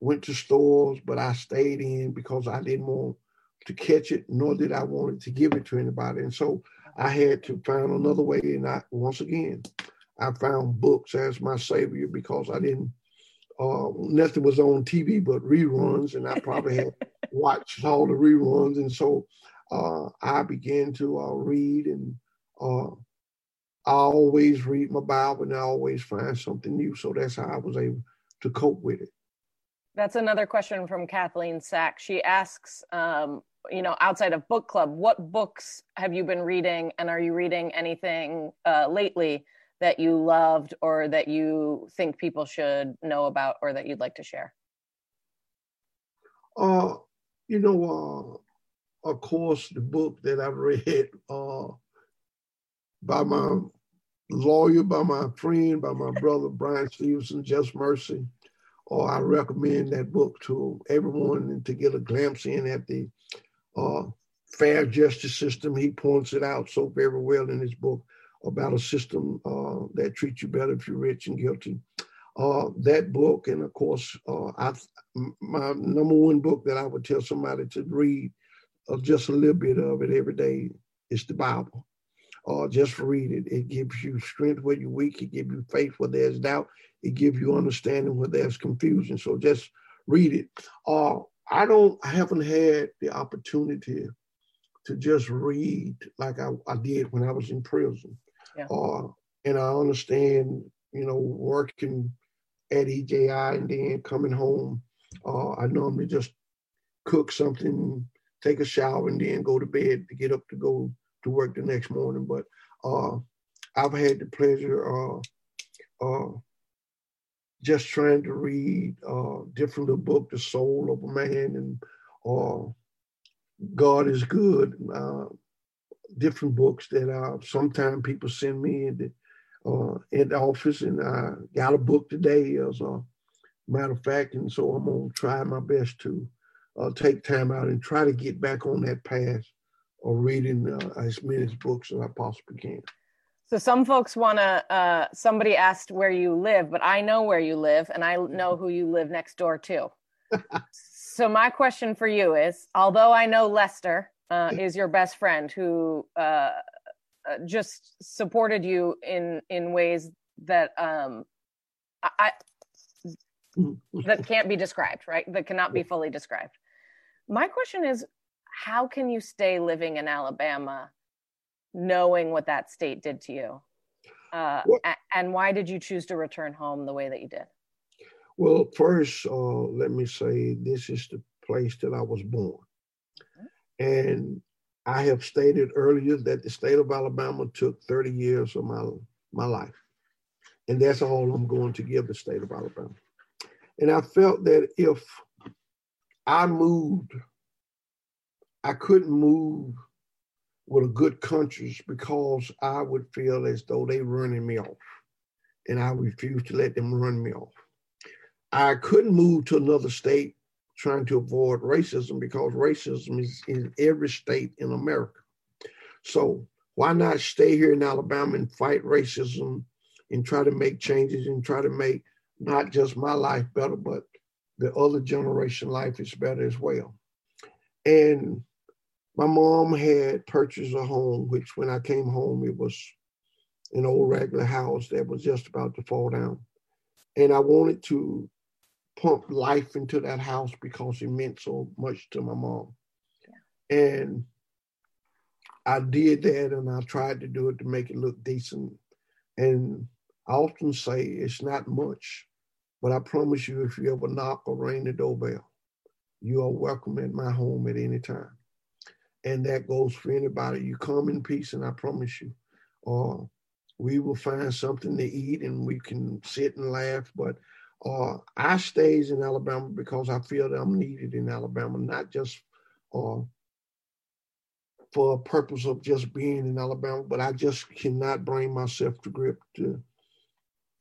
went to stores, but I stayed in because I didn't want to catch it, nor did I want to give it to anybody. And so I had to find another way. And I, once again, I found books as my savior because I didn't uh, nothing was on TV but reruns, and I probably had watched all the reruns, and so uh, I began to uh, read, and uh, I always read my Bible, and I always find something new. So that's how I was able to cope with it. That's another question from Kathleen Sack. She asks, um, you know, outside of book club, what books have you been reading, and are you reading anything uh, lately that you loved or that you think people should know about or that you'd like to share? Uh, you know, uh, of course, the book that I've read uh, by my lawyer, by my friend, by my brother Bryan Stevenson, Just Mercy. Or I recommend that book to everyone to get a glimpse in at the uh, fair justice system. He points it out so very well in his book about a system uh, that treats you better if you're rich and guilty. Uh, that book, and of course, uh, I, my number one book that I would tell somebody to read uh, just a little bit of it every day is the Bible. Uh, just read it. It gives you strength where you're weak. It gives you faith where there's doubt. It gives you understanding where there's confusion. So just read it. Uh, I don't, I haven't had the opportunity to just read like I, I did when I was in prison. Yeah. Uh, and I understand, you know, working at EJI and then coming home. Uh, I normally just cook something, take a shower, and then go to bed to get up to go to work the next morning. But uh, I've had the pleasure of just trying to read uh, different little book, The Soul of a Man, and uh, God is Good, uh, different books that uh, sometimes people send me in the, uh, the office, and I got a book today as a matter of fact, and so I'm gonna try my best to uh, take time out and try to get back on that path of reading uh, as many books as I possibly can. So some folks want to. Uh, somebody asked where you live, but I know where you live, and I know who you live next door to. so my question for you is: although I know Lester uh, is your best friend, who uh, uh, just supported you in in ways that um, I that can't be described, right? That cannot be fully described. My question is: how can you stay living in Alabama? knowing what that state did to you? Uh, and why did you choose to return home the way that you did? Well, first, uh, let me say this is the place that I was born. And I have stated earlier that the state of Alabama took 30 years of my, my life. And that's all I'm going to give the state of Alabama. And I felt that if I moved, I couldn't move with a good countries because I would feel as though they were running me off. And I refused to let them run me off. I couldn't move to another state trying to avoid racism because racism is in every state in America. So why not stay here in Alabama and fight racism and try to make changes and try to make not just my life better, but the other generation life is better as well. And my mom had purchased a home, which when I came home, it was an old regular house that was just about to fall down. And I wanted to pump life into that house because it meant so much to my mom. Yeah. And I did that and I tried to do it to make it look decent. And I often say it's not much, but I promise you, if you ever knock or ring the doorbell, you are welcome at my home at any time and that goes for anybody. You come in peace, and I promise you, uh, we will find something to eat, and we can sit and laugh. But uh, I stays in Alabama because I feel that I'm needed in Alabama, not just uh, for a purpose of just being in Alabama, but I just cannot bring myself to grip to,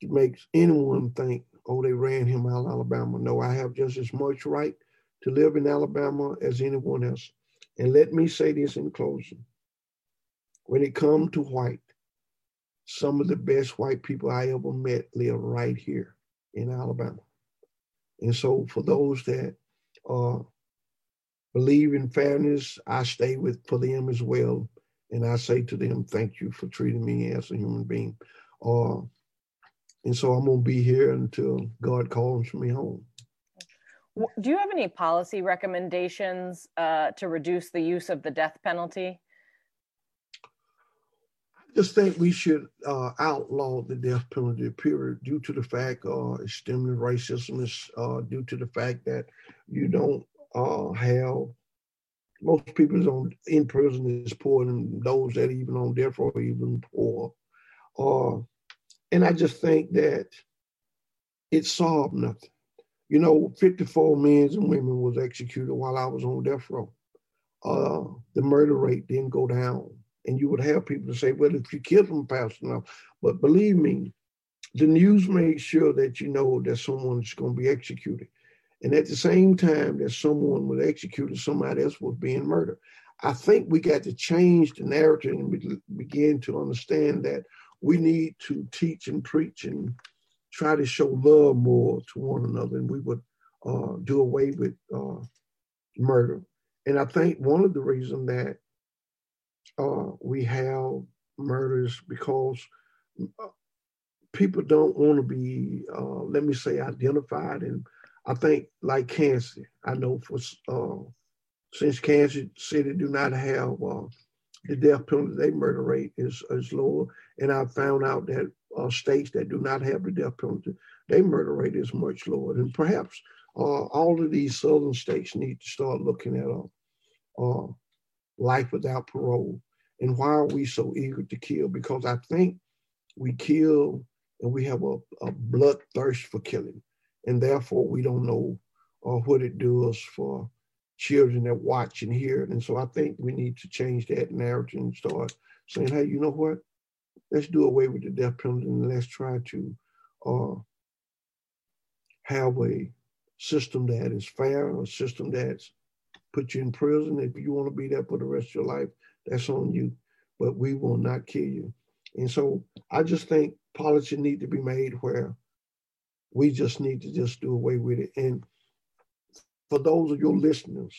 to make anyone think, oh, they ran him out of Alabama. No, I have just as much right to live in Alabama as anyone else. And let me say this in closing. When it comes to white, some of the best white people I ever met live right here in Alabama. And so for those that uh, believe in fairness, I stay with for them as well. And I say to them, thank you for treating me as a human being. Uh, and so I'm going to be here until God calls me home. Do you have any policy recommendations uh, to reduce the use of the death penalty? I just think we should uh, outlaw the death penalty, period, due to the fact uh, extremely racism is uh, due to the fact that you don't uh, have most people on in prison is poor, and those that even on death row are even poor. Uh, and I just think that it solved nothing. You know, 54 men and women was executed while I was on death row. Uh, the murder rate didn't go down. And you would have people to say, well, if you kill them fast enough. But believe me, the news made sure that you know that someone's going to be executed. And at the same time that someone was executed, somebody else was being murdered. I think we got to change the narrative and begin to understand that we need to teach and preach and try to show love more to one another, and we would uh, do away with uh, murder. And I think one of the reasons that uh, we have murders because uh, people don't want to be, uh, let me say, identified. And I think, like cancer, I know for uh, since Kansas City do not have the death penalty, their murder rate is, is lower. And I found out that uh, states that do not have the death penalty, their murder rate is much lower. And perhaps uh, all of these southern states need to start looking at life without parole. And why are we so eager to kill? Because I think we kill and we have a, a bloodthirst for killing. And therefore, we don't know uh, what it does for children that watch and hear it. And so I think we need to change that narrative and start saying, hey, you know what? Let's do away with the death penalty and let's try to uh, have a system that is fair, a system that's put you in prison. If you want to be there for the rest of your life, that's on you. But we will not kill you. And so I just think policy need to be made where we just need to just do away with it. And for those of your listeners,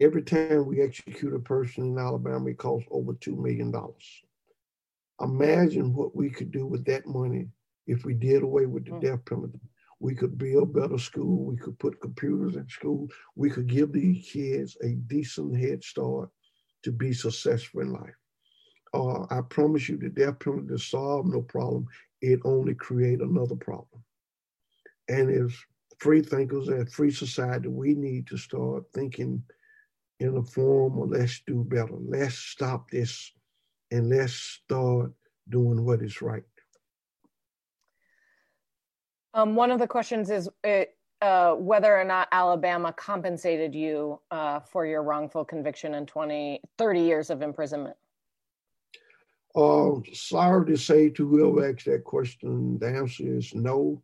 every time we execute a person in Alabama, it costs over $2 million. Imagine what we could do with that money if we did away with the mm. death penalty. We could build better school. We could put computers in school. We could give these kids a decent head start to be successful in life. Uh, I promise you, the death penalty to solve no problem. It only create another problem. And as free thinkers and free society, we need to start thinking in a form of let's do better. Let's stop this and let's start doing what is right. Um, one of the questions is it, uh, whether or not Alabama compensated you uh, for your wrongful conviction and 20, 30 years of imprisonment. Uh, sorry to say to whoever asked that question, the answer is no.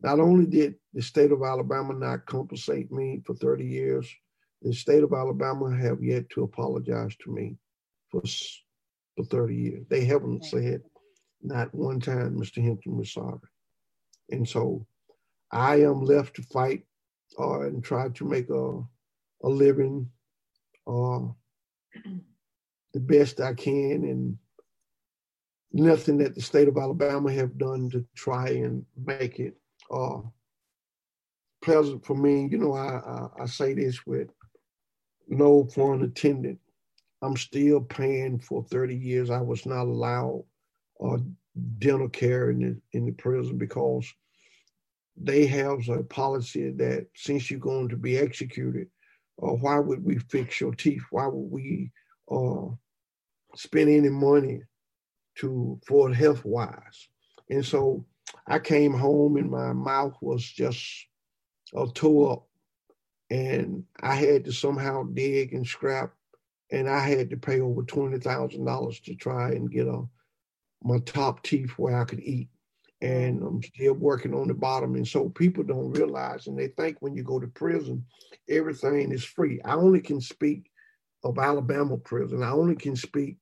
Not only did the state of Alabama not compensate me for 30 years, the state of Alabama have yet to apologize to me for, for 30 years. They haven't said not one time, Mr. Hinton was sorry. And so I am left to fight uh, and try to make a, a living uh, the best I can and nothing that the state of Alabama have done to try and make it uh, pleasant for me. You know, I, I, I say this with no foreign attendant. I'm still paying for 30 years. I was not allowed uh, dental care in the, in the prison because they have a policy that since you're going to be executed, uh, why would we fix your teeth? Why would we uh, spend any money to for health wise? And so I came home and my mouth was just uh, tore up, and I had to somehow dig and scrap, and I had to pay over twenty thousand dollars to try and get a my top teeth where I could eat. And I'm still working on the bottom. And so people don't realize, and they think when you go to prison, everything is free. I only can speak of Alabama prison. I only can speak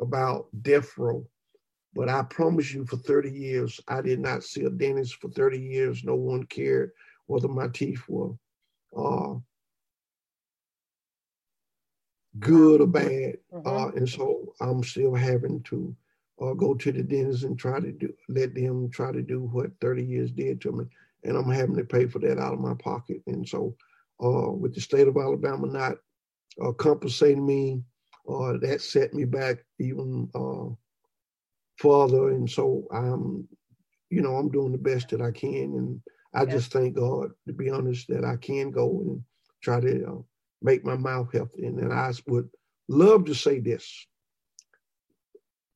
about death row but I promise you, for 30 years, I did not see a dentist for 30 years. No one cared whether my teeth were uh, good or bad. Mm-hmm. Uh, and so I'm still having to uh, go to the dentist and try to do, let them try to do what 30 years did to me. And I'm having to pay for that out of my pocket. And so, uh, with the state of Alabama not uh, compensating me, uh, that set me back even father. And so I'm, you know, I'm doing the best that I can. And I yeah. just thank God, to be honest, that I can go and try to uh, make my mouth healthy. And, I would love to say this.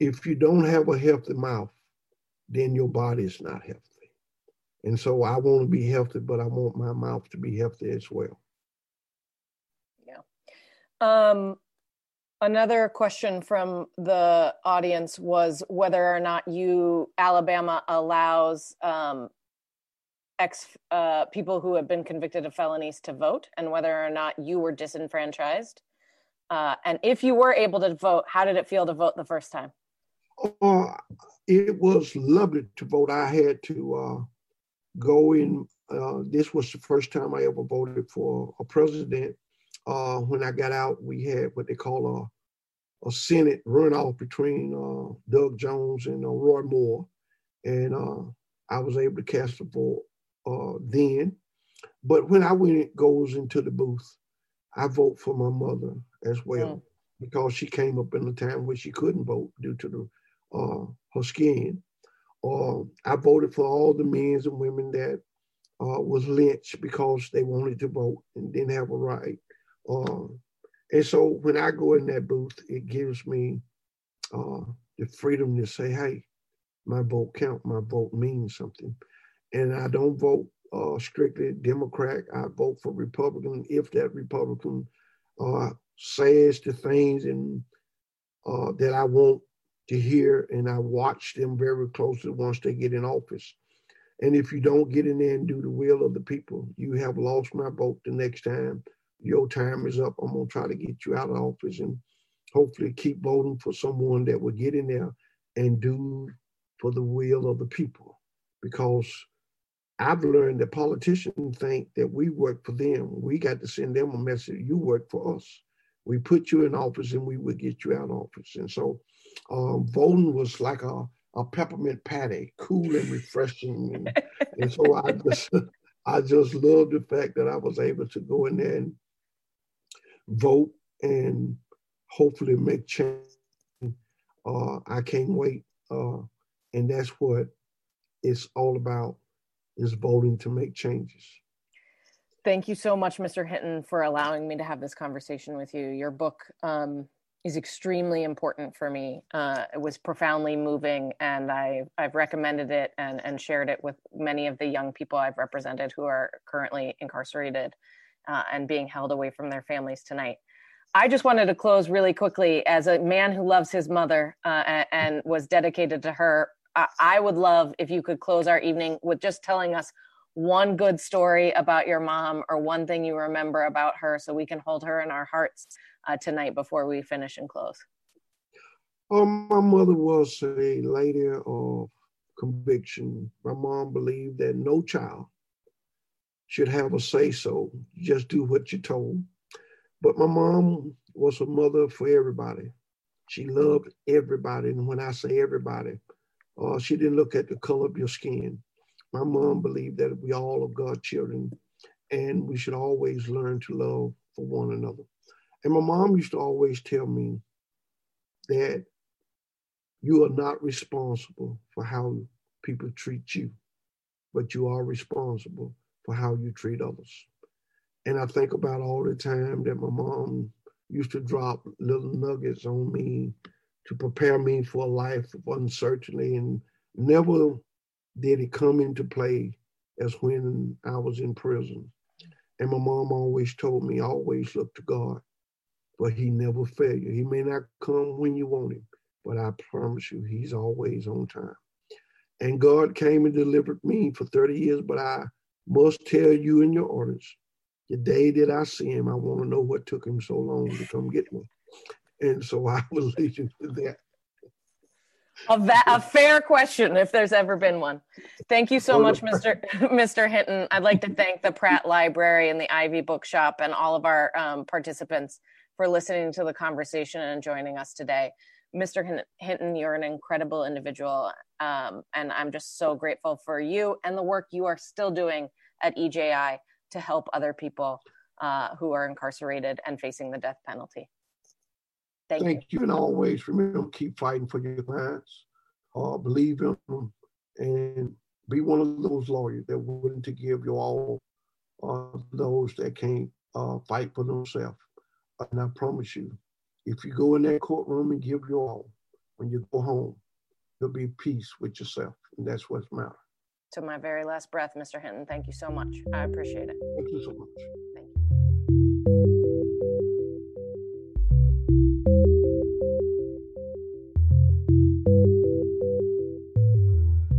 If you don't have a healthy mouth, then your body is not healthy. And so I want to be healthy, but I want my mouth to be healthy as well. Yeah. Um, Another question from the audience was whether or not you Alabama allows um, ex uh, people who have been convicted of felonies to vote, and whether or not you were disenfranchised. Uh, and if you were able to vote, how did it feel to vote the first time? Uh, it was lovely to vote. I had to uh, go in. Uh, this was the first time I ever voted for a president. Uh, when I got out, we had what they call a a Senate runoff between Doug Jones and Roy Moore, and I was able to cast a vote uh, then. But when I went goes into the booth, I vote for my mother as well mm. because she came up in a time where she couldn't vote due to the uh, her skin. Uh, I voted for all the men and women that uh, was lynched because they wanted to vote and didn't have a right. Uh, and so when I go in that booth, it gives me uh, the freedom to say, hey, my vote count, my vote means something. And I don't vote uh, strictly Democrat. I vote for Republican if that Republican uh, says the things and uh, that I want to hear, and I watch them very closely once they get in office. And if you don't get in there and do the will of the people, you have lost my vote the next time. Your time is up. I'm gonna try to get you out of office and hopefully keep voting for someone that will get in there and do for the will of the people. Because I've learned that politicians think that we work for them. We got to send them a message. You work for us. We put you in office and we will get you out of office. And so um, voting was like a, a peppermint patty, cool and refreshing. And, and so I just I just love the fact that I was able to go in there and vote and hopefully make change. Uh, I can't wait. Uh, and that's what it's all about is voting to make changes. Thank you so much, Mr. Hinton, for allowing me to have this conversation with you. Your book um, is extremely important for me. Uh, it was profoundly moving, and I, I've recommended it and, and shared it with many of the young people I've represented who are currently incarcerated uh, and being held away from their families tonight. I just wanted to close really quickly as a man who loves his mother uh, and was dedicated to her I would love if you could close our evening with just telling us one good story about your mom or one thing you remember about her so we can hold her in our hearts uh, tonight before we finish and close. Um, my mother was a lady of conviction. My mom believed that no child should have a say so, just do what you're told. But my mom was a mother for everybody. She loved everybody. And when I say everybody, uh, she didn't look at the color of your skin. My mom believed that we all are God's children and we should always learn to love for one another. And my mom used to always tell me that you are not responsible for how people treat you, but you are responsible for how you treat others. And I think about all the time that my mom used to drop little nuggets on me to prepare me for a life of uncertainty. And never did it come into play as when I was in prison. And my mom always told me, always look to God, but he never fail you. He may not come when you want him, but I promise you, he's always on time. And God came and delivered me for 30 years, but I must tell you in your audience, the day that I see him, I want to know what took him so long to come get me. And so I will leave you with that. A, va- a fair question, if there's ever been one. Thank you so much, Mr. Mr. Hinton. I'd like to thank the Pratt Library and the Ivy Bookshop and all of our um, participants for listening to the conversation and joining us today. Mr. Hinton, you're an incredible individual, um, and I'm just so grateful for you and the work you are still doing at EJI to help other people uh, who are incarcerated and facing the death penalty. Thank, Thank you. you. And always remember, keep fighting for your clients. Uh, believe in them and be one of those lawyers that willing to give you all uh, those that can't uh, fight for themselves. And I promise you, if you go in that courtroom and give your all, when you go home, you'll be peace with yourself. And that's what's matter. To my very last breath, Mr. Hinton, thank you so much. I appreciate it. Thank you so much.